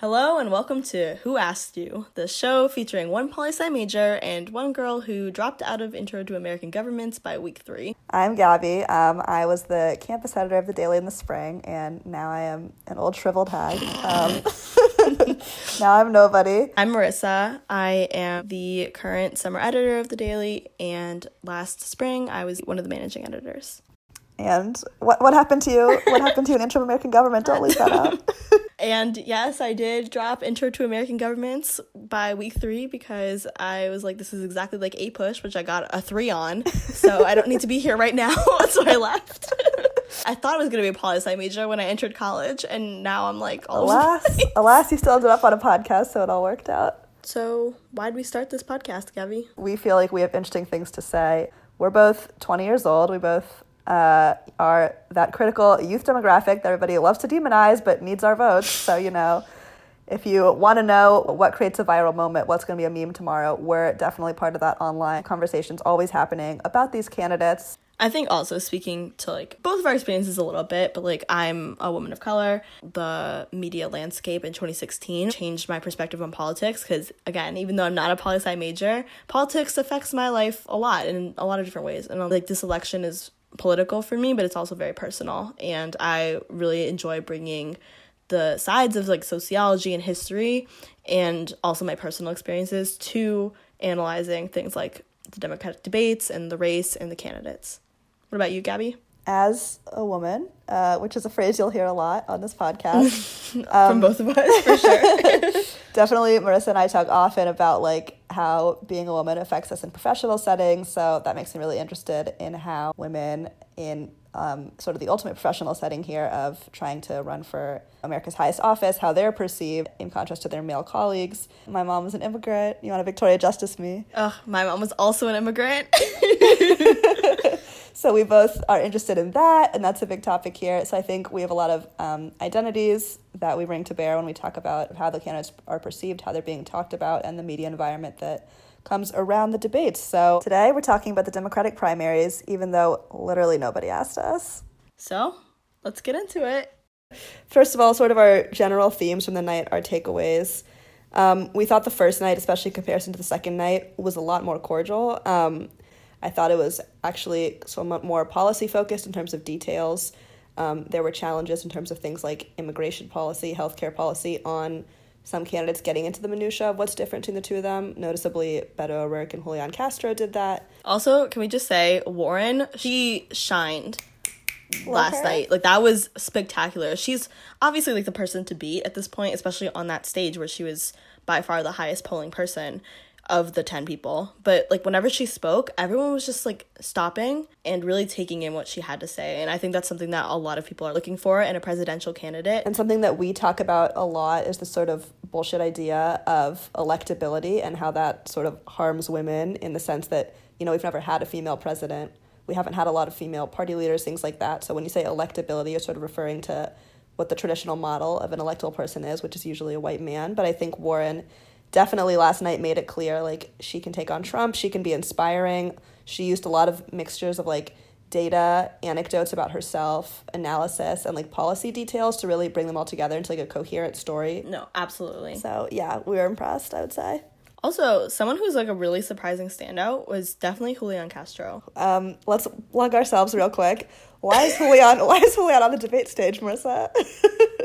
Hello and welcome to Who Asked You, the show featuring one poli sci major and one girl who dropped out of Intro to American Governments by week three. I'm Gabby. Um, I was the campus editor of the Daily in the spring, and now I am an old shriveled hag. Um, now I'm nobody. I'm Marissa. I am the current summer editor of the Daily, and last spring I was one of the managing editors. And what what happened to you? What happened to an Intro to American Government? Don't leave that out. And yes, I did drop Intro to American Governments by week three because I was like, this is exactly like APUSH, which I got a three on. So I don't need to be here right now. so I left. I thought I was going to be a poli sci major when I entered college, and now I'm like, alas, alas, you still ended up on a podcast, so it all worked out. So why'd we start this podcast, Gabby? We feel like we have interesting things to say. We're both 20 years old. We both uh, are that critical youth demographic that everybody loves to demonize but needs our votes. So, you know, if you want to know what creates a viral moment, what's going to be a meme tomorrow, we're definitely part of that online conversations always happening about these candidates. I think also speaking to like both of our experiences a little bit, but like I'm a woman of color. The media landscape in 2016 changed my perspective on politics because, again, even though I'm not a poli sci major, politics affects my life a lot in a lot of different ways. And like this election is political for me, but it's also very personal. And I really enjoy bringing the sides of like sociology and history and also my personal experiences to analyzing things like the democratic debates and the race and the candidates. What about you, Gabby? As a woman, uh, which is a phrase you'll hear a lot on this podcast. um, From both of us, for sure. definitely, Marissa and I talk often about like how being a woman affects us in professional settings. So that makes me really interested in how women in um, sort of the ultimate professional setting here of trying to run for America's highest office, how they're perceived in contrast to their male colleagues. My mom was an immigrant. You want to Victoria Justice me? Oh, my mom was also an immigrant. so we both are interested in that, and that's a big topic here. So I think we have a lot of um, identities that we bring to bear when we talk about how the candidates are perceived, how they're being talked about, and the media environment that comes around the debates. So today we're talking about the Democratic primaries, even though literally nobody asked us. So let's get into it. First of all, sort of our general themes from the night, our takeaways. Um, we thought the first night, especially in comparison to the second night, was a lot more cordial. Um, I thought it was actually somewhat more policy focused in terms of details. Um, there were challenges in terms of things like immigration policy, healthcare policy, on some candidates getting into the minutia of what's different between the two of them. Noticeably, Beto O'Rourke and Julian Castro did that. Also, can we just say Warren? She shined last night. Like that was spectacular. She's obviously like the person to beat at this point, especially on that stage where she was by far the highest polling person of the 10 people. But like whenever she spoke, everyone was just like stopping and really taking in what she had to say. And I think that's something that a lot of people are looking for in a presidential candidate. And something that we talk about a lot is the sort of bullshit idea of electability and how that sort of harms women in the sense that, you know, we've never had a female president. We haven't had a lot of female party leaders, things like that. So when you say electability, you're sort of referring to what the traditional model of an electoral person is, which is usually a white man. But I think Warren definitely last night made it clear like she can take on Trump, she can be inspiring. She used a lot of mixtures of like data, anecdotes about herself, analysis, and like policy details to really bring them all together into like a coherent story. No, absolutely. So yeah, we were impressed, I would say. Also, someone who's like a really surprising standout was definitely Julian Castro. Um, let's plug ourselves real quick. Why is Julian why is Julian on the debate stage, Marissa?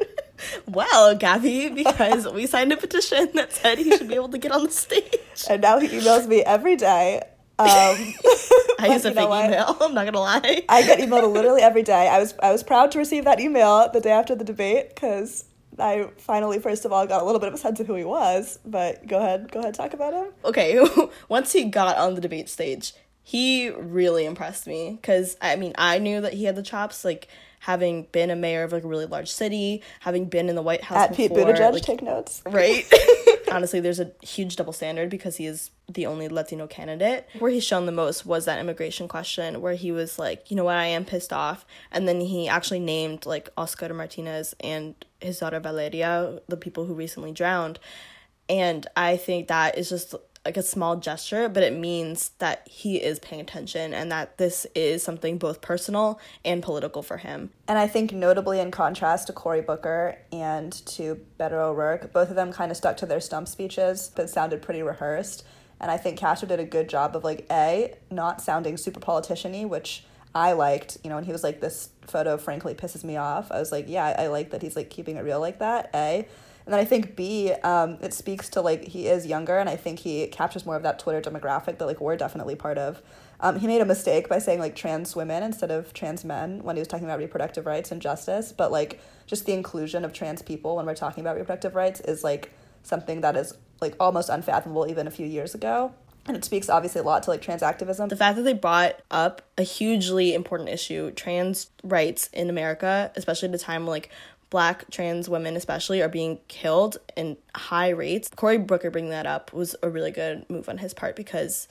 well, Gabby, because we signed a petition that said he should be able to get on the stage. And now he emails me every day. Um, I use a fake email. I'm not gonna lie. I get emailed literally every day. I was I was proud to receive that email the day after the debate because I finally, first of all, got a little bit of a sense of who he was. But go ahead, go ahead, talk about him. Okay, once he got on the debate stage, he really impressed me because I mean I knew that he had the chops, like having been a mayor of like a really large city, having been in the White House at before, Pete Buttigieg. Like, take notes, right? Honestly, there's a huge double standard because he is the only Latino candidate. Where he's shown the most was that immigration question, where he was like, you know what, I am pissed off, and then he actually named like Oscar Martinez and his daughter Valeria, the people who recently drowned, and I think that is just like a small gesture, but it means that he is paying attention and that this is something both personal and political for him. And I think notably in contrast to Cory Booker and to Beto O'Rourke, both of them kind of stuck to their stump speeches, but sounded pretty rehearsed. And I think Castro did a good job of like A, not sounding super politician-y, which I liked, you know, when he was like, this photo frankly pisses me off. I was like, yeah, I, I like that he's like keeping it real like that, A. And then I think B, um, it speaks to like he is younger, and I think he captures more of that Twitter demographic that like we're definitely part of. Um, he made a mistake by saying like trans women instead of trans men when he was talking about reproductive rights and justice, but like just the inclusion of trans people when we're talking about reproductive rights is like something that is like almost unfathomable even a few years ago. And it speaks obviously a lot to like trans activism. The fact that they brought up a hugely important issue, trans rights in America, especially at a time like black trans women especially are being killed in high rates. Cory Booker bringing that up was a really good move on his part because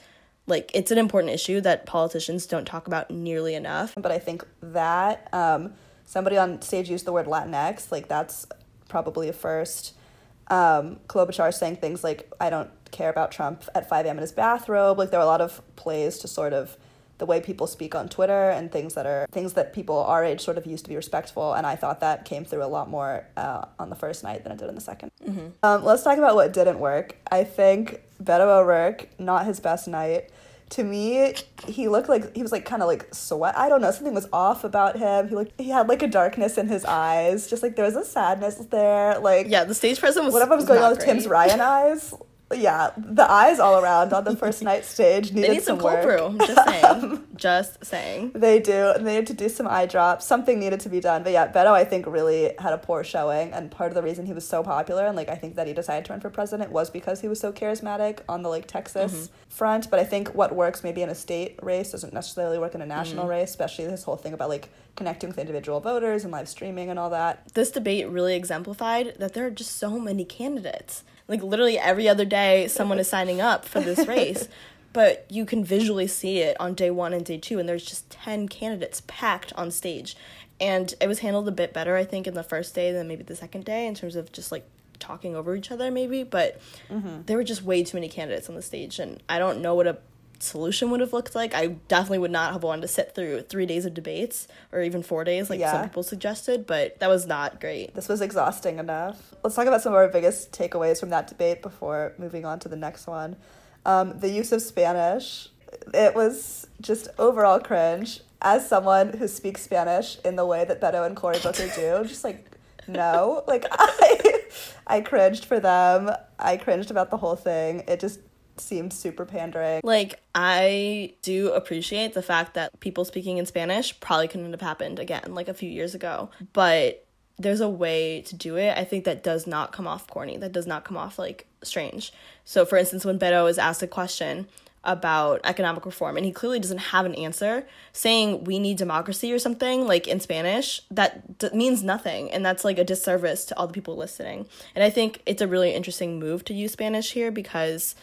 like it's an important issue that politicians don't talk about nearly enough. But I think that um, somebody on stage used the word Latinx, like that's probably a first. Um, Klobuchar saying things like, I don't care about Trump at 5 a.m. in his bathrobe. Like there are a lot of plays to sort of the way people speak on Twitter and things that are things that people our age sort of used to be respectful. And I thought that came through a lot more uh, on the first night than it did on the 2nd mm-hmm. um, let's talk about what didn't work. I think Beto O'Rourke, not his best night. To me, he looked like he was like kind of like sweat. I don't know, something was off about him. He looked he had like a darkness in his eyes, just like there was a sadness there. Like yeah, the stage presence was whatever was, was going on with Tim's Ryan eyes yeah, the eyes all around on the first night stage needed they need some, some work. Brew. Just saying. Just saying. They do. They need to do some eye drops. Something needed to be done. But yeah, Beto, I think, really had a poor showing. And part of the reason he was so popular and like I think that he decided to run for president was because he was so charismatic on the like Texas mm-hmm. front. But I think what works maybe in a state race doesn't necessarily work in a national mm-hmm. race, especially this whole thing about like connecting with individual voters and live streaming and all that. This debate really exemplified that there are just so many candidates like literally every other day someone is signing up for this race. But you can visually see it on day one and day two and there's just 10 candidates packed on stage. And it was handled a bit better i think in the first day than maybe the second day in terms of just like talking over each other maybe. But mm-hmm. there were just way too many candidates on the stage and i don't know what a solution would have looked like. I definitely would not have wanted to sit through three days of debates or even four days, like yeah. some people suggested, but that was not great. This was exhausting enough. Let's talk about some of our biggest takeaways from that debate before moving on to the next one. Um, the use of Spanish. It was just overall cringe. As someone who speaks Spanish in the way that Beto and Cory Booker do, just like no, like I, I cringed for them. I cringed about the whole thing. It just seemed super pandering. Like, I do appreciate the fact that people speaking in Spanish probably couldn't have happened again, like a few years ago. But there's a way to do it. I think that does not come off corny. That does not come off like strange. So, for instance, when Beto is asked a question about economic reform and he clearly doesn't have an answer, saying we need democracy or something like in Spanish, that d- means nothing. And that's like a disservice to all the people listening. And I think it's a really interesting move to use Spanish here because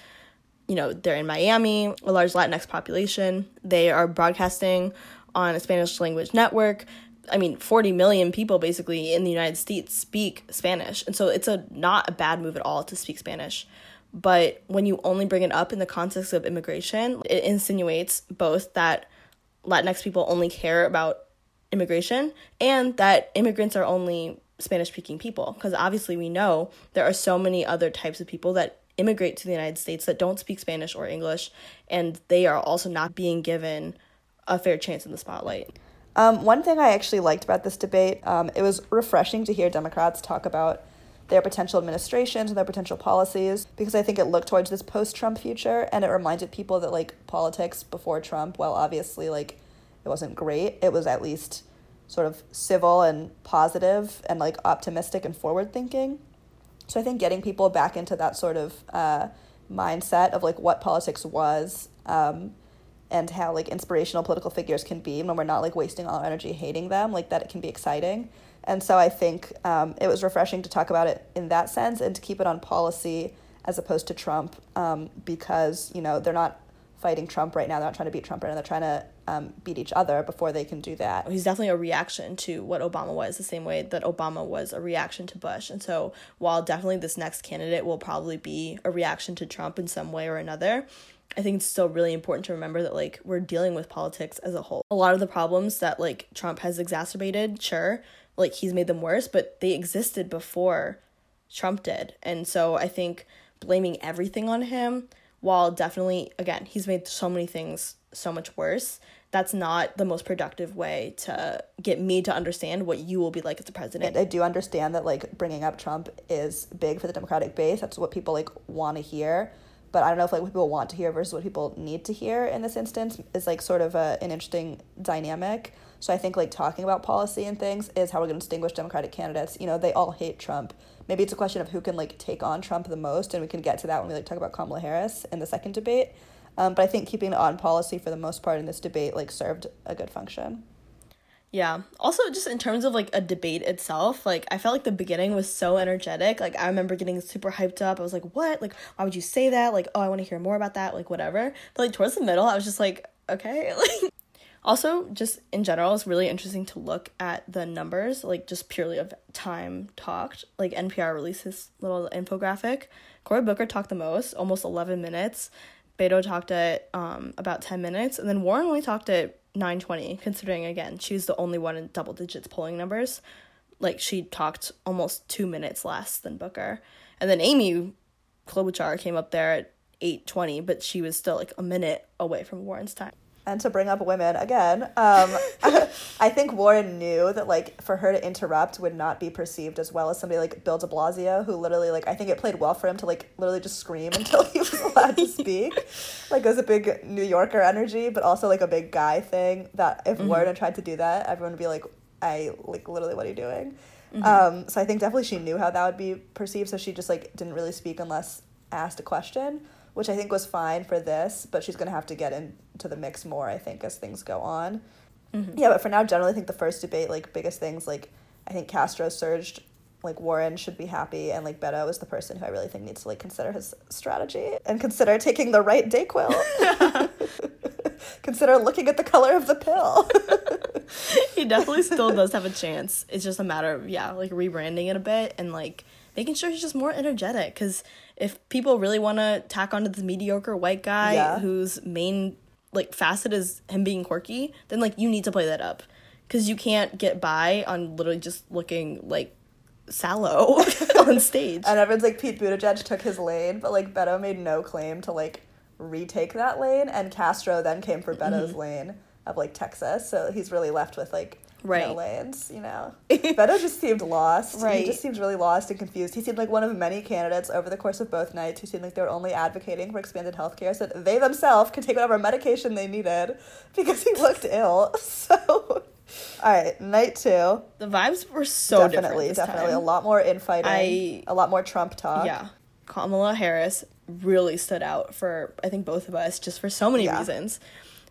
you know, they're in Miami, a large Latinx population. They are broadcasting on a Spanish language network. I mean, 40 million people basically in the United States speak Spanish. And so it's a not a bad move at all to speak Spanish. But when you only bring it up in the context of immigration, it insinuates both that Latinx people only care about immigration and that immigrants are only Spanish speaking people. Because obviously, we know there are so many other types of people that immigrate to the United States that don't speak Spanish or English, and they are also not being given a fair chance in the spotlight. Um, one thing I actually liked about this debate, um, it was refreshing to hear Democrats talk about their potential administrations and their potential policies because I think it looked towards this post Trump future and it reminded people that like politics before Trump, while obviously like it wasn't great, it was at least sort of civil and positive and like optimistic and forward thinking. So I think getting people back into that sort of uh, mindset of like what politics was um, and how like inspirational political figures can be when we're not like wasting all our energy hating them, like that it can be exciting. And so I think um, it was refreshing to talk about it in that sense and to keep it on policy as opposed to Trump um, because, you know, they're not fighting Trump right now. They're not trying to beat Trump right now. They're trying to um, beat each other before they can do that. He's definitely a reaction to what Obama was, the same way that Obama was a reaction to Bush. And so, while definitely this next candidate will probably be a reaction to Trump in some way or another, I think it's still really important to remember that like we're dealing with politics as a whole. A lot of the problems that like Trump has exacerbated, sure, like he's made them worse, but they existed before Trump did. And so I think blaming everything on him, while definitely again, he's made so many things so much worse, that's not the most productive way to get me to understand what you will be like as a president. I do understand that like bringing up Trump is big for the Democratic base. That's what people like want to hear but I don't know if like what people want to hear versus what people need to hear in this instance is like sort of a, an interesting dynamic. So I think like talking about policy and things is how we're going to distinguish Democratic candidates. You know, they all hate Trump. Maybe it's a question of who can like take on Trump the most, and we can get to that when we like talk about Kamala Harris in the second debate. Um, but I think keeping it on policy for the most part in this debate like served a good function. Yeah. Also, just in terms of like a debate itself, like I felt like the beginning was so energetic. Like I remember getting super hyped up. I was like, "What? Like, why would you say that? Like, oh, I want to hear more about that. Like, whatever." But like towards the middle, I was just like, "Okay." Like, also, just in general, it's really interesting to look at the numbers, like just purely of time talked. Like NPR released this little infographic. Cory Booker talked the most, almost eleven minutes. Beto talked at um about ten minutes, and then Warren only talked at 920 considering again she's the only one in double digits polling numbers. Like she talked almost two minutes less than booker. And then amy klobuchar came up there at 820 but she was still like a minute away from warren's time and to bring up women again, um, I think Warren knew that like for her to interrupt would not be perceived as well as somebody like Bill De Blasio, who literally like I think it played well for him to like literally just scream until he was allowed to speak. Like it was a big New Yorker energy, but also like a big guy thing. That if mm-hmm. Warren had tried to do that, everyone would be like, "I like literally, what are you doing?" Mm-hmm. Um, so I think definitely she knew how that would be perceived, so she just like didn't really speak unless asked a question which I think was fine for this, but she's going to have to get into the mix more, I think, as things go on. Mm-hmm. Yeah, but for now, generally, I think the first debate, like, biggest things, like, I think Castro surged. Like, Warren should be happy, and, like, Beto is the person who I really think needs to, like, consider his strategy and consider taking the right Dayquil. consider looking at the color of the pill. he definitely still does have a chance. It's just a matter of, yeah, like, rebranding it a bit and, like, making sure he's just more energetic because if people really want to tack onto this mediocre white guy yeah. whose main like facet is him being quirky then like you need to play that up because you can't get by on literally just looking like sallow on stage and everyone's like pete buttigieg took his lane but like beto made no claim to like retake that lane and castro then came for beto's mm-hmm. lane of like texas so he's really left with like right. no lanes, you know. Beto just seemed lost. Right. He just seemed really lost and confused. He seemed like one of many candidates over the course of both nights who seemed like they were only advocating for expanded health care so that they themselves could take whatever medication they needed because he looked ill. So all right, night two. The vibes were so definitely, definitely time. a lot more infighting, I, a lot more Trump talk. Yeah, Kamala Harris really stood out for I think both of us just for so many yeah. reasons.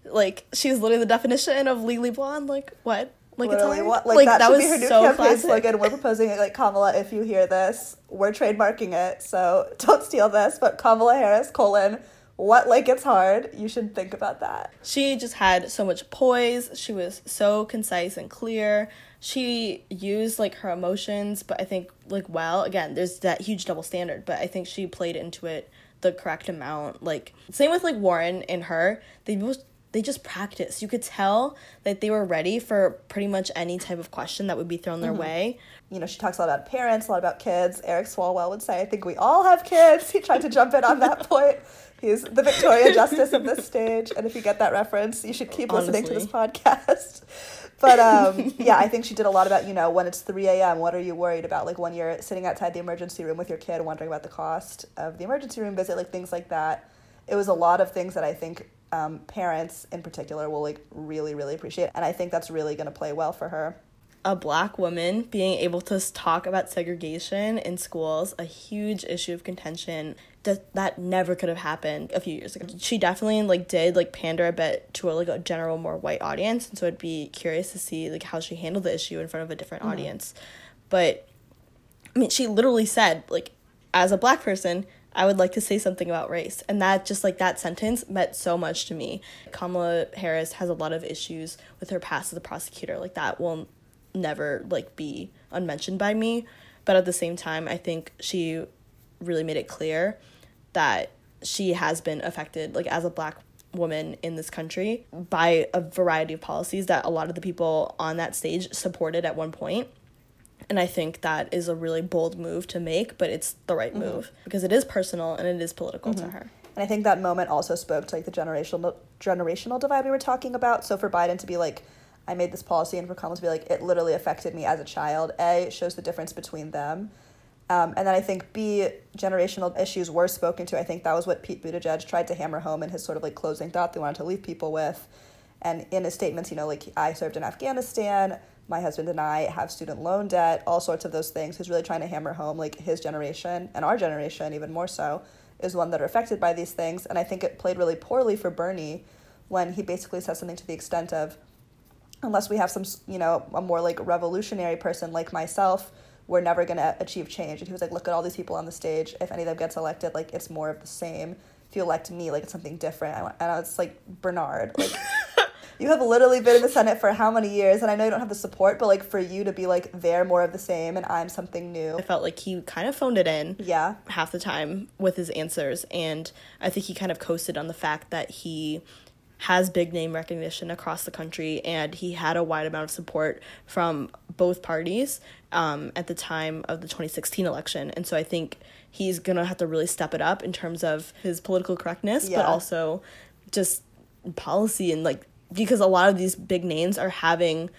Like she's literally the definition of legally blonde. Like what? Like Literally, what, like, like, that, that should was be her new so campaign classic. slogan. We're proposing it, like Kamala. If you hear this, we're trademarking it, so don't steal this. But Kamala Harris colon what like it's hard. You should think about that. She just had so much poise. She was so concise and clear. She used like her emotions, but I think like well, again, there's that huge double standard, but I think she played into it the correct amount. Like same with like Warren and her. They both they just practiced. You could tell that they were ready for pretty much any type of question that would be thrown their mm-hmm. way. You know, she talks a lot about parents, a lot about kids. Eric Swalwell would say, I think we all have kids. He tried to jump in on that point. He's the Victoria Justice of this stage. And if you get that reference, you should keep Honestly. listening to this podcast. But um, yeah, I think she did a lot about, you know, when it's 3 a.m., what are you worried about? Like when you're sitting outside the emergency room with your kid wondering about the cost of the emergency room visit, like things like that. It was a lot of things that I think um, parents in particular will like really really appreciate. And i think that's really going to play well for her. A black woman being able to talk about segregation in schools a huge issue of contention that that never could have happened a few years ago. She definitely like did like pander a bit to a, like a general more white audience and so i'd be curious to see like how she handled the issue in front of a different mm-hmm. audience. But i mean she literally said like as a black person I would like to say something about race. And that just like that sentence meant so much to me. Kamala Harris has a lot of issues with her past as a prosecutor. Like that will never like be unmentioned by me. But at the same time, I think she really made it clear that she has been affected like as a black woman in this country by a variety of policies that a lot of the people on that stage supported at one point and I think that is a really bold move to make, but it's the right mm-hmm. move because it is personal and it is political mm-hmm. to her. And I think that moment also spoke to like the generational generational divide we were talking about. So for Biden to be like, I made this policy, and for Kamala to be like, it literally affected me as a child. A shows the difference between them. Um, and then I think B, generational issues were spoken to. I think that was what Pete Buttigieg tried to hammer home in his sort of like closing thought they wanted to leave people with. And in his statements, you know, like I served in Afghanistan, my husband and I have student loan debt, all sorts of those things. He's really trying to hammer home like his generation and our generation, even more so, is one that are affected by these things. And I think it played really poorly for Bernie when he basically said something to the extent of, unless we have some, you know, a more like revolutionary person like myself, we're never going to achieve change. And he was like, look at all these people on the stage. If any of them gets elected, like it's more of the same. If you elect me, like it's something different. And I was like, Bernard, like you have literally been in the Senate for how many years? And I know you don't have the support, but like for you to be like they're more of the same and I'm something new. I felt like he kind of phoned it in. Yeah. Half the time with his answers. And I think he kind of coasted on the fact that he has big name recognition across the country and he had a wide amount of support from both parties um, at the time of the 2016 election. And so I think he's going to have to really step it up in terms of his political correctness, yeah. but also just policy and like because a lot of these big names are having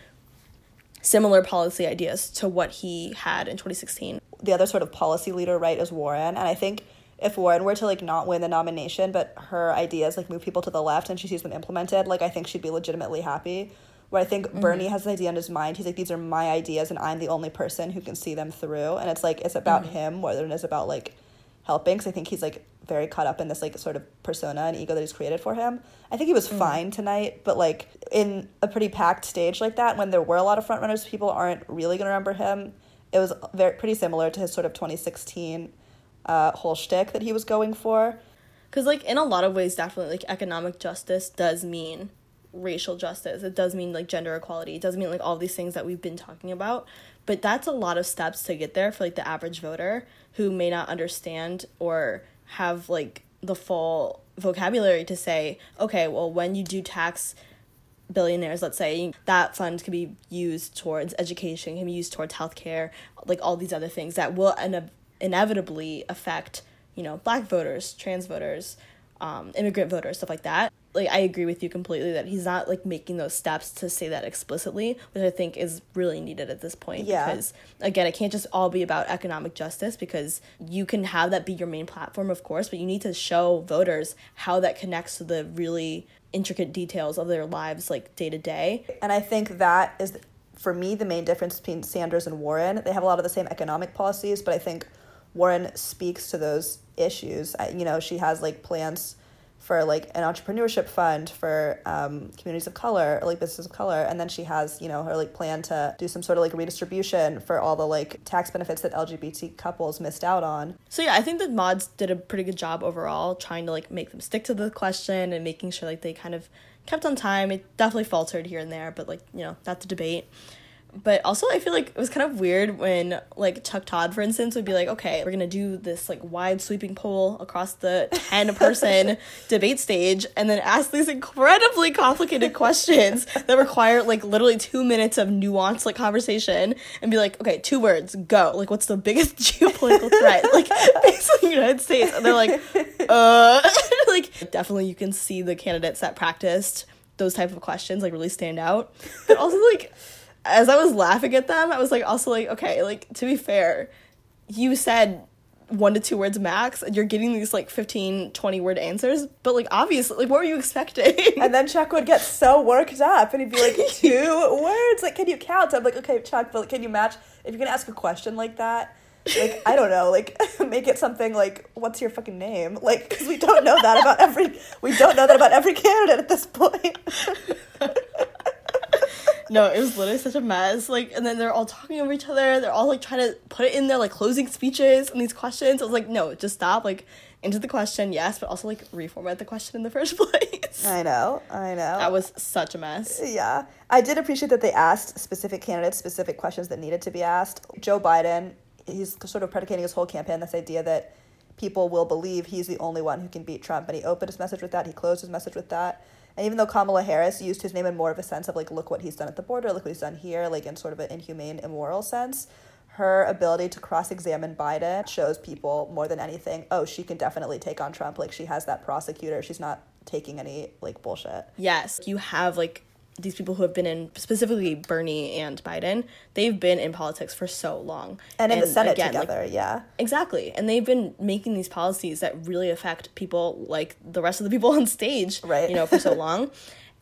similar policy ideas to what he had in 2016. The other sort of policy leader, right, is Warren, and I think if Warren were to like not win the nomination, but her ideas like move people to the left and she sees them implemented, like I think she'd be legitimately happy. Where I think mm-hmm. Bernie has an idea in his mind, he's like, these are my ideas, and I'm the only person who can see them through. And it's like it's about mm-hmm. him more than it is about like helping. Because I think he's like very caught up in this like sort of persona and ego that he's created for him. I think he was mm. fine tonight, but like in a pretty packed stage like that, when there were a lot of frontrunners, people aren't really gonna remember him. It was very pretty similar to his sort of 2016 uh, whole shtick that he was going for. Because like in a lot of ways, definitely like economic justice does mean racial justice. It does mean like gender equality. It does mean like all these things that we've been talking about. But that's a lot of steps to get there for like the average voter who may not understand or have like the full vocabulary to say, okay, well, when you do tax billionaires, let's say, that fund can be used towards education, can be used towards healthcare, like all these other things that will ine- inevitably affect, you know, black voters, trans voters, um, immigrant voters, stuff like that like I agree with you completely that he's not like making those steps to say that explicitly, which I think is really needed at this point. Yeah. Because again, it can't just all be about economic justice because you can have that be your main platform, of course, but you need to show voters how that connects to the really intricate details of their lives, like day to day. And I think that is for me the main difference between Sanders and Warren. They have a lot of the same economic policies, but I think Warren speaks to those issues. You know, she has like plans for like an entrepreneurship fund for um, communities of color or like businesses of color and then she has you know her like plan to do some sort of like redistribution for all the like tax benefits that lgbt couples missed out on. So yeah i think that mods did a pretty good job overall trying to like make them stick to the question and making sure like they kind of kept on time. It definitely faltered here and there but like you know that's a debate but also I feel like it was kind of weird when like Chuck Todd, for instance, would be like, okay, we're gonna do this like wide sweeping poll across the ten person debate stage, and then ask these incredibly complicated questions that require like literally two minutes of nuanced like conversation, and be like, okay, two words, go. Like, what's the biggest geopolitical threat like facing the United States? And they're like, uh, like definitely you can see the candidates that practiced those type of questions like really stand out, but also like as I was laughing at them, I was like also like, okay, like to be fair, you said one to two words max and you're getting these like 15 20 word answers but like obviously like what were you expecting? And then chuck would get so worked up and he'd be like two words? Like can you count? I'm like okay chuck but can you match? If you're gonna ask a question like that like i don't know like make it something like what's your fucking name? Like because we don't know that about every we don't know that about every candidate at this point no, it was literally such a mess. Like, and then they're all talking over each other. They're all like trying to put it in their like closing speeches and these questions. I was like, no, just stop. Like, into the question, yes, but also like reformat the question in the first place. I know, I know. That was such a mess. Yeah. I did appreciate that they asked specific candidates specific questions that needed to be asked. Joe Biden, he's sort of predicating his whole campaign this idea that people will believe he's the only one who can beat Trump. And he opened his message with that, he closed his message with that. And even though Kamala Harris used his name in more of a sense of like, look what he's done at the border, look what he's done here, like in sort of an inhumane, immoral sense, her ability to cross examine Biden shows people more than anything, oh, she can definitely take on Trump. Like she has that prosecutor. She's not taking any like bullshit. Yes, you have like these people who have been in specifically Bernie and Biden, they've been in politics for so long. And in the Senate together, like, yeah. Exactly. And they've been making these policies that really affect people like the rest of the people on stage, right. you know, for so long.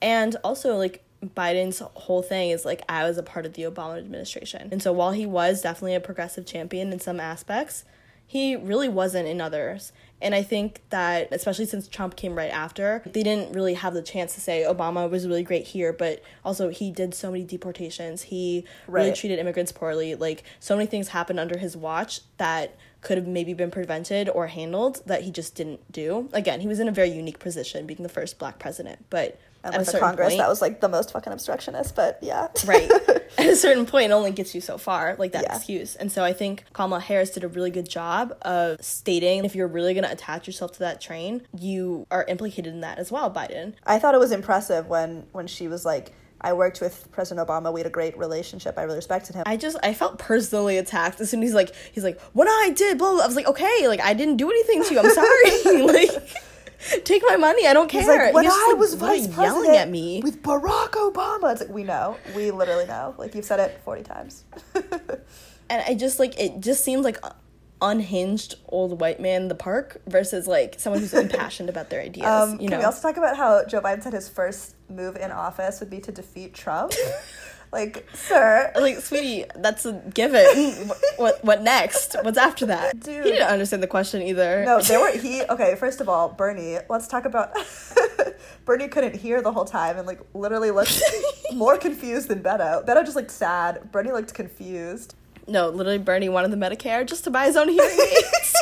and also like Biden's whole thing is like I was a part of the Obama administration. And so while he was definitely a progressive champion in some aspects, he really wasn't in others. And I think that, especially since Trump came right after, they didn't really have the chance to say Obama was really great here, but also he did so many deportations. He right. really treated immigrants poorly. Like, so many things happened under his watch that could have maybe been prevented or handled that he just didn't do. Again, he was in a very unique position, being the first black president, but at with Congress, point, that was like the most fucking obstructionist, but yeah. right. At a certain point, it only gets you so far, like that yeah. excuse. And so I think Kamala Harris did a really good job of stating if you're really going to attach yourself to that train, you are implicated in that as well, Biden. I thought it was impressive when when she was like, I worked with President Obama. We had a great relationship. I really respected him. I just I felt personally attacked as soon as he's like he's like what I did blah, blah I was like okay like I didn't do anything to you. I'm sorry. like Take my money. I don't care. He's like, when I like, was vice president yelling at me with Barack Obama. It's like, we know. We literally know. Like you've said it 40 times. and I just like it just seems like unhinged old white man in the park versus like someone who's impassioned about their ideas. Um, you can know? we also talk about how Joe Biden said his first move in office would be to defeat Trump? Like, sir. Like, sweetie, that's a given. what what next? What's after that? Dude. He didn't understand the question either. No, there were he okay, first of all, Bernie, let's talk about Bernie couldn't hear the whole time and like literally looked more confused than Beto. Beto just looked sad. Bernie looked confused. No, literally Bernie wanted the Medicare just to buy his own hearing aids.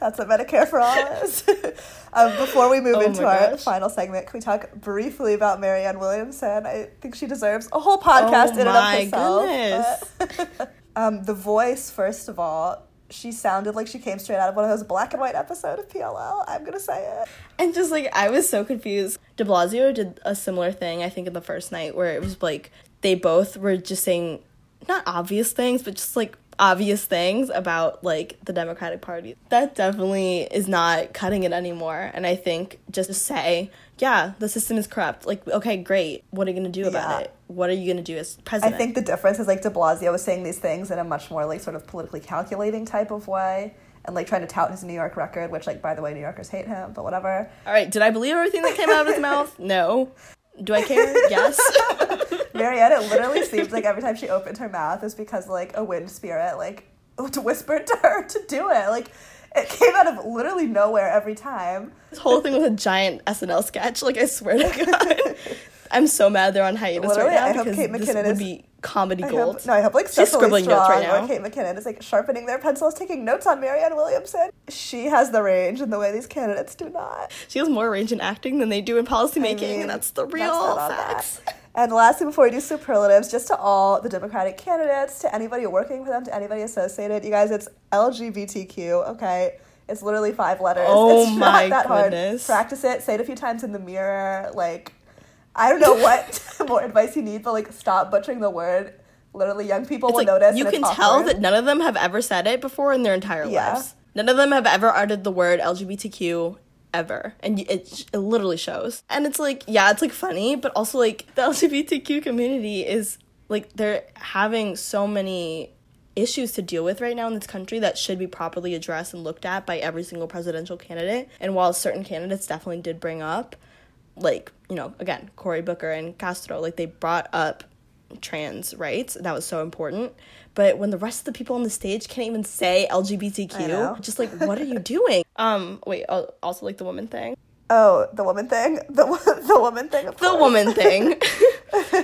That's what Medicare for all is. um, before we move oh into our final segment, can we talk briefly about Marianne Williamson? I think she deserves a whole podcast oh in and of herself. um, the voice, first of all, she sounded like she came straight out of one of those black and white episodes of PLL. I'm gonna say it. And just like I was so confused. De Blasio did a similar thing, I think, in the first night where it was like they both were just saying not obvious things, but just like obvious things about like the Democratic Party. That definitely is not cutting it anymore. And I think just to say, yeah, the system is corrupt. Like, okay, great. What are you going to do about yeah. it? What are you going to do as president? I think the difference is like de Blasio was saying these things in a much more like sort of politically calculating type of way and like trying to tout his New York record, which like by the way, New Yorkers hate him, but whatever. All right, did I believe everything that came out of his mouth? No. Do I care? Yes. Marianne, it literally seems like every time she opened her mouth is because like a wind spirit like whispered to her to do it. Like it came out of literally nowhere every time. This whole thing was a giant SNL sketch. Like I swear to God, I'm so mad they're on hiatus literally, right now I because Kate McKinnon this would is, be comedy I gold. Hope, no, I hope like She's scribbling notes right now. Kate McKinnon is like sharpening their pencils, taking notes on Marianne Williamson. She has the range in the way these candidates do not. She has more range in acting than they do in policymaking, I mean, and that's the real that's facts. And lastly, before we do superlatives, just to all the Democratic candidates, to anybody working for them, to anybody associated, you guys, it's LGBTQ, okay? It's literally five letters. Oh it's my not that goodness. hard. Practice it, say it a few times in the mirror. Like, I don't know what more advice you need, but like, stop butchering the word. Literally, young people it's will like, notice. You can tell that none of them have ever said it before in their entire yeah. lives. None of them have ever uttered the word LGBTQ ever. And it, it literally shows. And it's like yeah it's like funny but also like the lgbtq community is like they're having so many issues to deal with right now in this country that should be properly addressed and looked at by every single presidential candidate. And while certain candidates definitely did bring up like you know again cory booker and castro like they brought up trans rights. That was so important but when the rest of the people on the stage can't even say LGBTQ, just like, what are you doing? Um, wait, also like the woman thing. Oh, the woman thing, the the woman thing. the woman thing.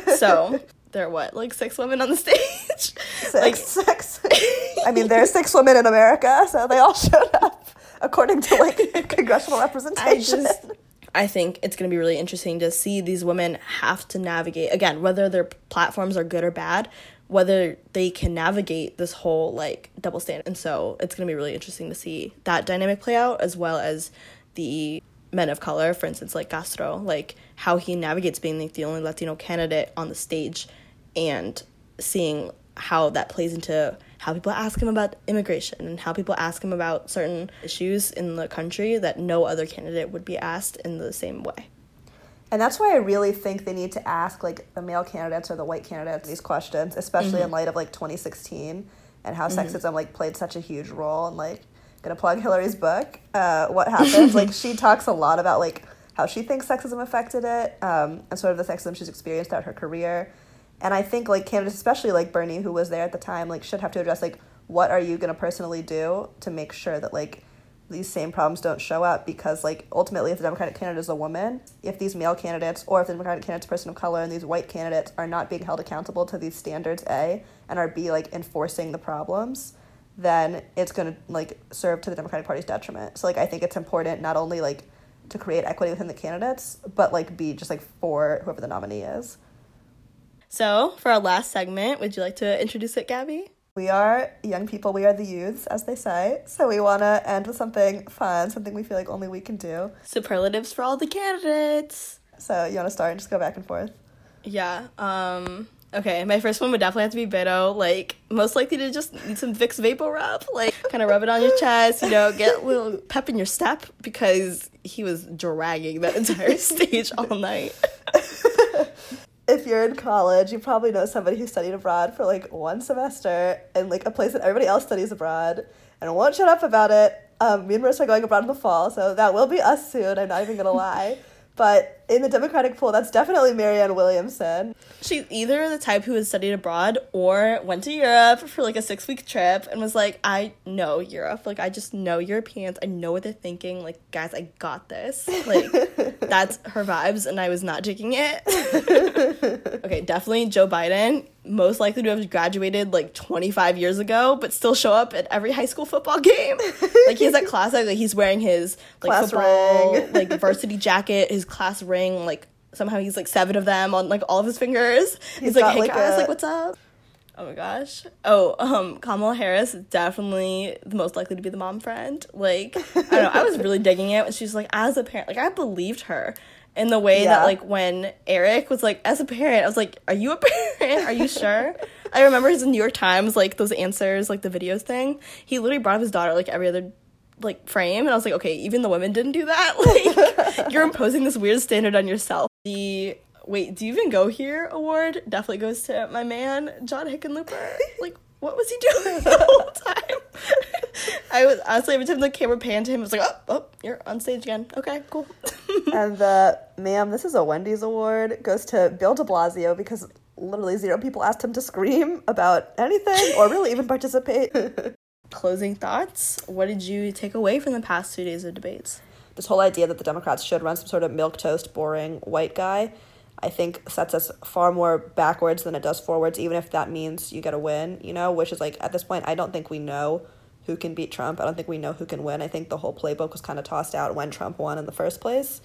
so there are what, like six women on the stage? Six, like six. I mean, there's six women in America, so they all showed up according to like congressional representation. I just I think it's going to be really interesting to see these women have to navigate again whether their platforms are good or bad, whether they can navigate this whole like double standard. And so it's going to be really interesting to see that dynamic play out as well as the men of color, for instance, like Castro, like how he navigates being like the only Latino candidate on the stage and seeing how that plays into how people ask him about immigration and how people ask him about certain issues in the country that no other candidate would be asked in the same way. And that's why I really think they need to ask like the male candidates or the white candidates these questions, especially mm-hmm. in light of like 2016 and how mm-hmm. sexism like played such a huge role and like gonna plug Hillary's book. Uh, what happens? like she talks a lot about like how she thinks sexism affected it um, and sort of the sexism she's experienced throughout her career and I think like candidates, especially like Bernie, who was there at the time, like should have to address like what are you gonna personally do to make sure that like these same problems don't show up because like ultimately if the democratic candidate is a woman if these male candidates or if the democratic candidate's a person of color and these white candidates are not being held accountable to these standards a and are b like enforcing the problems then it's going to like serve to the democratic party's detriment so like i think it's important not only like to create equity within the candidates but like b just like for whoever the nominee is so, for our last segment, would you like to introduce it, Gabby? We are young people, we are the youths, as they say. So, we want to end with something fun, something we feel like only we can do. Superlatives for all the candidates. So, you want to start and just go back and forth? Yeah. Um, okay, my first one would definitely have to be Beto. Like, most likely to just need some Vicks VapoRub. Like, kind of rub it on your chest, you know, get a little pep in your step because he was dragging that entire stage all night if you're in college, you probably know somebody who studied abroad for like one semester in like a place that everybody else studies abroad and won't shut up about it. Um, me and Marissa are going abroad in the fall, so that will be us soon. I'm not even gonna lie. But in the Democratic pool, that's definitely Marianne Williamson. She's either the type who has studied abroad or went to Europe for like a six week trip and was like, I know Europe. Like, I just know Europeans. I know what they're thinking. Like, guys, I got this. Like, that's her vibes, and I was not taking it. okay, definitely Joe Biden most likely to have graduated like 25 years ago, but still show up at every high school football game. like he has that classic, like he's wearing his like class football ring. like varsity jacket, his class ring, like somehow he's like seven of them on like all of his fingers. He's, he's like, hey like guys, a... like what's up? Oh my gosh. Oh, um, Kamala Harris definitely the most likely to be the mom friend. Like, I don't know. I was really digging it when she's like, as a parent, like I believed her in the way yeah. that like when Eric was like as a parent, I was like, "Are you a parent? Are you sure?" I remember his New York Times like those answers, like the videos thing. He literally brought up his daughter like every other like frame, and I was like, "Okay, even the women didn't do that. Like, you're imposing this weird standard on yourself." The wait, do you even go here? Award definitely goes to my man John Hickenlooper. Like, what was he doing the whole time? I was honestly every time the camera panned to him, I was like, oh, oh, you're on stage again. Okay, cool. and the ma'am, this is a Wendy's award goes to Bill De Blasio because literally zero people asked him to scream about anything or really even participate. Closing thoughts. What did you take away from the past two days of debates? This whole idea that the Democrats should run some sort of milk toast, boring white guy I think sets us far more backwards than it does forwards, even if that means you get a win, you know, which is like at this point, I don't think we know who can beat Trump. I don't think we know who can win. I think the whole playbook was kind of tossed out when Trump won in the first place.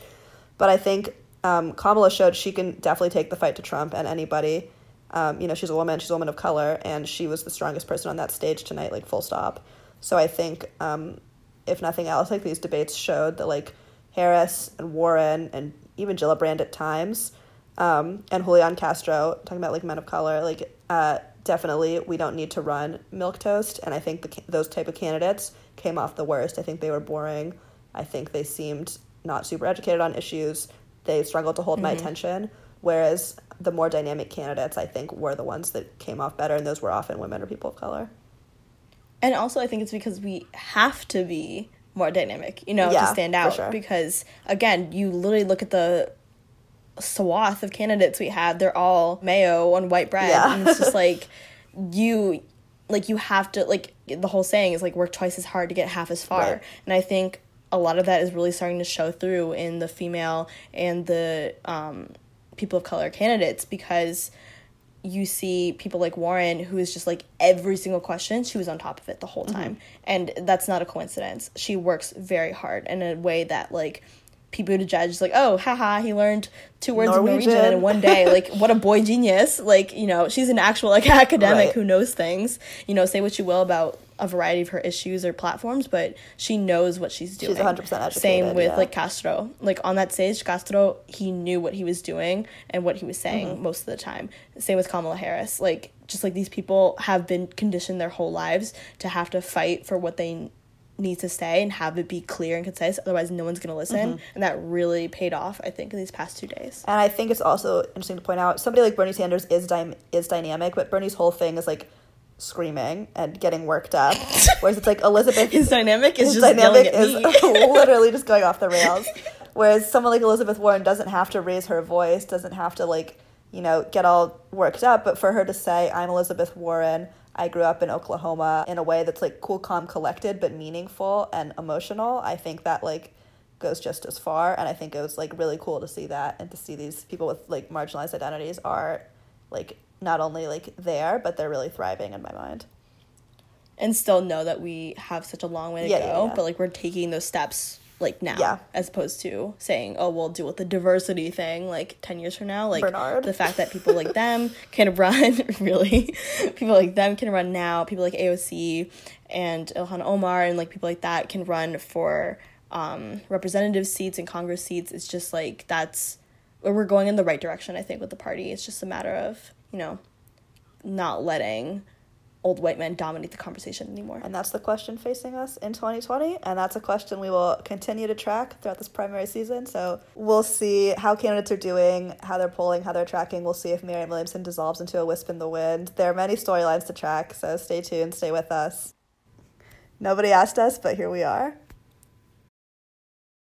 But I think um, Kamala showed she can definitely take the fight to Trump and anybody. Um, you know, she's a woman, she's a woman of color, and she was the strongest person on that stage tonight, like full stop. So I think, um, if nothing else, like these debates showed that like Harris and Warren and even Gillibrand at times um, and Julian Castro talking about like men of color, like uh, definitely we don't need to run milk toast, and I think the, those type of candidates came off the worst. I think they were boring. I think they seemed not super educated on issues. They struggled to hold mm-hmm. my attention. Whereas the more dynamic candidates, I think, were the ones that came off better, and those were often women or people of color. And also, I think it's because we have to be more dynamic, you know, yeah, to stand out. Sure. Because again, you literally look at the swath of candidates we had, they're all mayo on white bread. Yeah. And it's just like you like you have to like the whole saying is like work twice as hard to get half as far. Right. And I think a lot of that is really starting to show through in the female and the um people of color candidates because you see people like Warren who is just like every single question she was on top of it the whole mm-hmm. time. And that's not a coincidence. She works very hard in a way that like people to judge like oh haha he learned two words Norwegian. of Norwegian. in one day. Like what a boy genius. Like you know she's an actual like academic Right. who knows things. You know say what you will about a variety of her issues or platforms but she knows what she's doing She's 100% educated, same with yeah. like Castro. Like on that stage, Castro, he knew what he was doing and what he was saying Mm-hmm. most of the time. Same with Kamala Harris. Like just like these people have been conditioned their whole lives to have to fight for what they need to say and have it be clear and concise. Otherwise, no one's gonna listen. Mm-hmm. And that really paid off, I think, in these past two days. And I think it's also interesting to point out somebody like Bernie Sanders is dy- is dynamic, but Bernie's whole thing is like screaming and getting worked up, whereas it's like Elizabeth His dynamic is his just dynamic yelling is at me. literally just going off the rails. Whereas someone like Elizabeth Warren doesn't have to raise her voice, doesn't have to like, you know, get all worked up, but for her to say, I'm Elizabeth Warren, I grew up in Oklahoma in a way that's like cool, calm, collected, but meaningful and emotional, I think that like goes just as far. And I think it was like really cool to see that and to see these people with like marginalized identities are like not only like there, but they're really thriving in my mind. and still know that we have such a long way to Yeah, go, yeah, but like we're taking those steps like now Yeah. as opposed to saying, "Oh, we'll deal with the diversity thing like 10 years from now." Like Bernard. the fact that people like them can run really people like them can run now, people like AOC and Ilhan Omar and like people like that can run for um representative seats and Congress seats. It's just like that's we're going in the right direction, I think, with the party. It's just a matter of, you know, not letting old white men dominate the conversation anymore. And that's the question facing us in 2020. And that's a question we will continue to track throughout this primary season. So we'll see how candidates are doing, how they're polling, how they're tracking. We'll see if Marianne Williamson dissolves into a wisp in the wind. There are many storylines to track, so stay tuned, stay with us. Nobody asked us, but here we are.